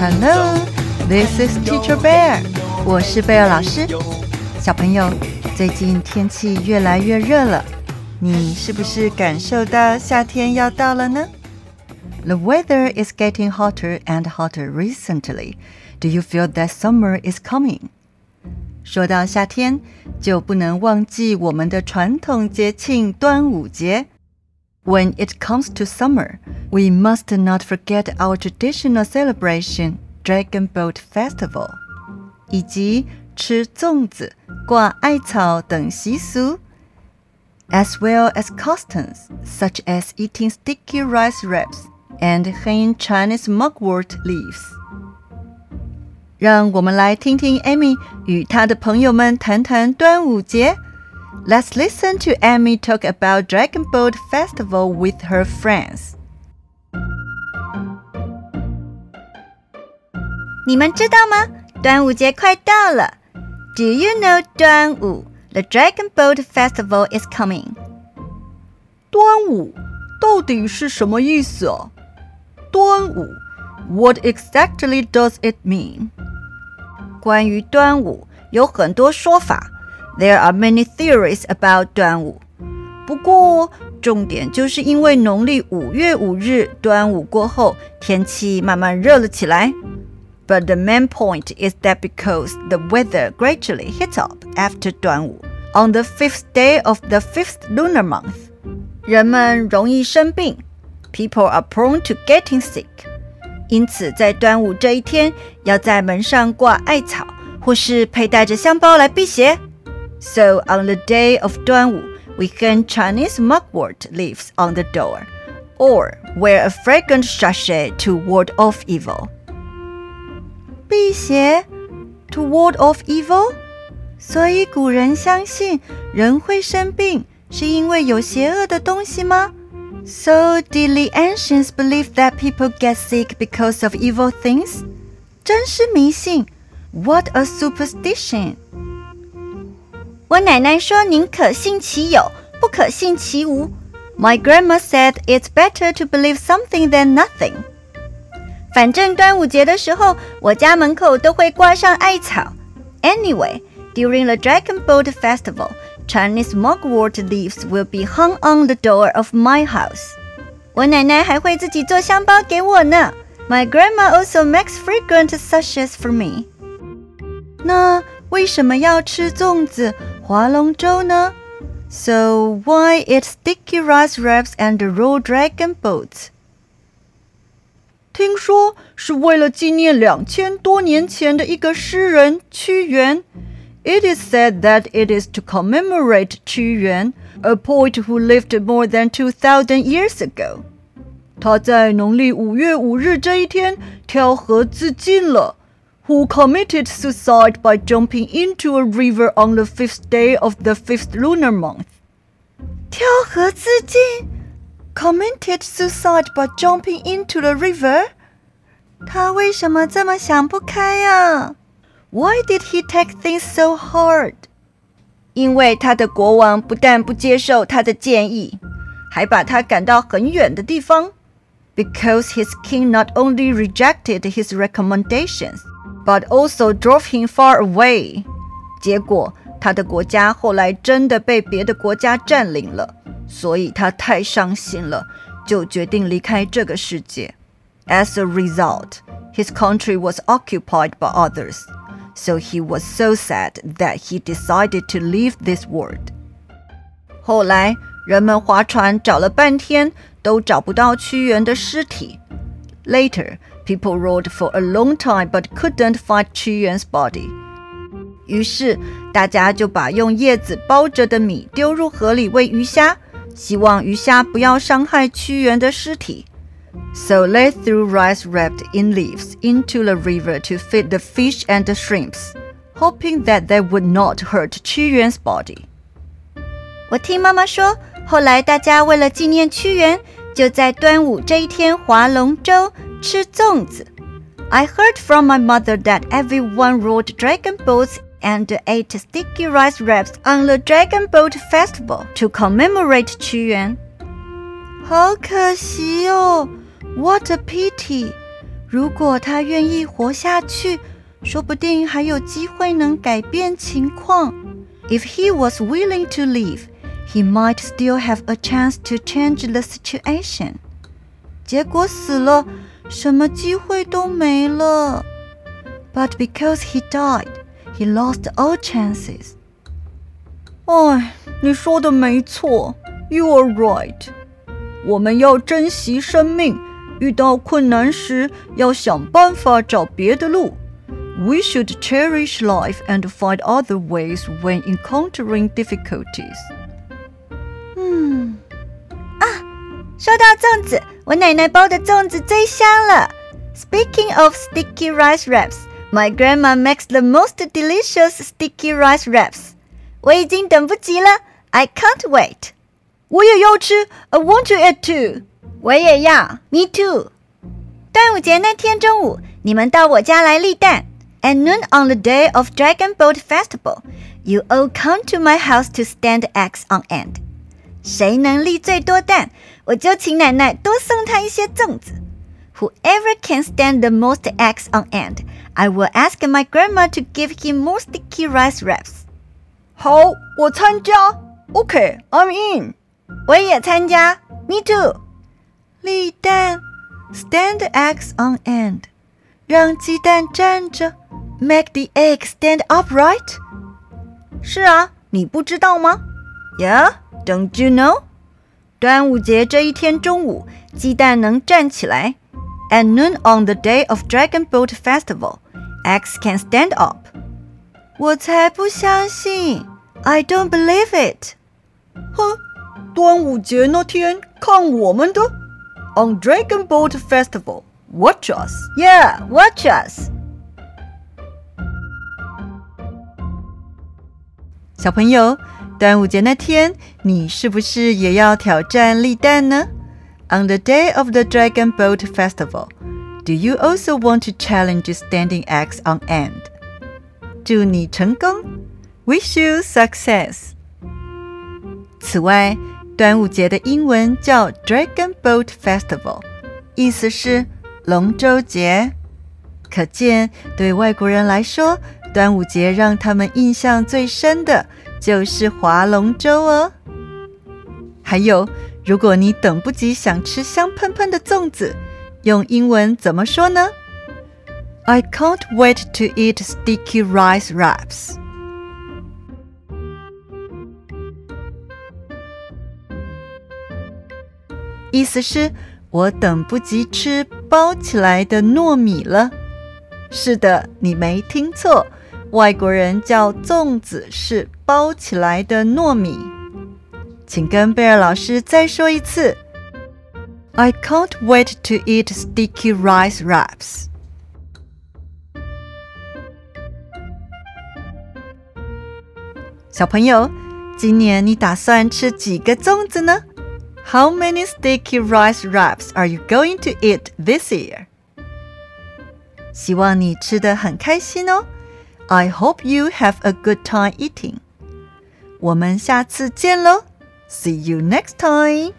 Hello, this is Teacher Bear. 我是贝尔老师。小朋友，最近天气越来越热了，你是不是感受到夏天要到了呢？The weather is getting hotter and hotter recently. Do you feel that summer is coming? 说到夏天，就不能忘记我们的传统节庆端午节。 When it comes to summer, we must not forget our traditional celebration, Dragon Boat Festival, 以及吃粽子、挂艾草等习俗，as well as customs such as eating sticky rice wraps and hanging Chinese mugwort leaves. 让我们来听听 Amy 与她的朋友们谈谈端午节。 Let's listen to Amy talk about Dragon Boat Festival with her friends. 你们知道吗？端午节快到了。Do you know 端午？The Dragon Boat Festival is coming. 端午到底是什么意思啊？端午，What exactly does it mean? 关于端午有很多说法 ，There are many theories about 端午。不过重点就是因为农历五月五日端午过后，天气慢慢热了起来。But the main point is that because the weather gradually heats up after 端午，on the fifth day of the fifth lunar month，人们容易生病，people are prone to getting sick。因此，在端午这一天，要在门上挂艾草，或是佩戴着香包来辟邪。 So on the day of 端午，we hang Chinese mugwort leaves on the door, or wear a fragrant sachet to ward off evil. 辟邪，to ward off evil。所以古人相信人会生病，是因为有邪恶的东西吗？So did the ancients believe that people get sick because of evil things? 真是迷信！What a superstition！ 我奶奶说：“宁可信其有，不可信其无。” My grandma said it's better to believe something than nothing. 反正端午节的时候，我家门口都会挂上艾草。Anyway, during the Dragon Boat Festival, Chinese mugwort leaves will be hung on the door of my house. 我奶奶还会自己做香包给我呢。My grandma also makes fragrant sachets for me. 那为什么要吃粽子、 划龙舟呢？So why eat sticky rice wraps and roll dragon boats? 听说是为了纪念两千多年前的一个诗人屈原。it is said that it is to commemorate Qu Yuan, a poet who lived more than 2,000 years ago. 他在农历五月五日这一天跳河自尽了。 Who committed suicide by jumping into a river on the fifth day of the fifth lunar month? 跳河自尽，committed suicide by jumping into the river。他为什么这么想不开呀？why did he take things so hard? 因为他的国王不但不接受他的建议，还把他赶到很远的地方。Because his king not only rejected his recommendations, but also drove him far away. 结果他的国家后来真的被别的国家占领了，所以他太伤心了，就决定离开这个世界。As a result, his country was occupied by others so he was so sad that he decided to leave this world. 后来，人们划船找了半天，都找不到屈原的尸体。Later, people rowed for a long time but couldn't find 屈原 's body. 于是，大家就把用叶子包着的米丢入河里喂鱼虾，希望鱼虾不要伤害屈原的尸体。so they threw rice wrapped in leaves into the river to feed the fish and the shrimps, hoping that they would not hurt Qu Yuan's body. 我听妈妈说，后来大家为了纪念屈原，就在端午这一天划龙舟、 吃粽子。I heard from my mother that everyone rode dragon boats and ate sticky rice wraps on the Dragon Boat Festival to commemorate 屈原。好可惜哦。What a pity! 如果他愿意活下去，说不定还有机会能改变情况。If he was willing to live, he might still have a chance to change the situation. 结果死了， 什么机会都没了。But because he died, he lost all chances. 哎，你说的没错，You are right。我们要珍惜生命，遇到困难时要想办法找别的路。We should cherish life and find other ways when encountering difficulties. 嗯，啊，说到粽子， 我奶奶包的粽子最香了。Speaking of sticky rice wraps, my grandma makes the most delicious sticky rice wraps. 我已经等不及了，I can't wait。我也要吃，I want to eat too。我也要，Me too。端午节那天中午，你们到我家来立蛋。At noon on the day of Dragon Boat Festival, you all come to my house to stand eggs on end。 谁能立最多蛋，我就请奶奶多送他一些粽子。Whoever can stand the most eggs on end, I will ask my grandma to give him more sticky rice wraps. 好，我参加。OK，I'm in。我也参加。Me too。立蛋，stand eggs on end，让鸡蛋站着，make the egg stand upright。是啊，你不知道吗 ？Yeah，don't you know？端午节这一天中午，鸡蛋能站起来。At noon on the day of Dragon Boat Festival, eggs can stand up. 我才不相信。I don't believe it. 哼，端午节那天看我们的，On Dragon Boat Festival. Watch us. Yeah, watch us. 小朋友， 端午节那天，你是不是也要挑战立蛋呢？On the day of the Dragon Boat Festival, do you also want to challenge standing eggs on end? 祝你成功！Wish you success。此外，端午节的英文叫 Dragon Boat Festival，意思是龙舟节。可见，对外国人来说，端午节让他们印象最深的 就是划龙舟哦。还有，如果你等不及想吃香喷喷的粽子，用英文怎么说呢？I can't wait to eat sticky rice wraps。意思是我等不及吃包起来的糯米了。是的，你没听错，外国人叫粽子是包起来的糯米。请跟贝尔老师再说一次。I can't wait to eat sticky rice wraps。小朋友，今年你打算吃几个粽子呢？How many sticky rice wraps are you going to eat this year? 希望你吃得很开心哦。 I hope you have a good time eating. 我们下次见喽，See you next time.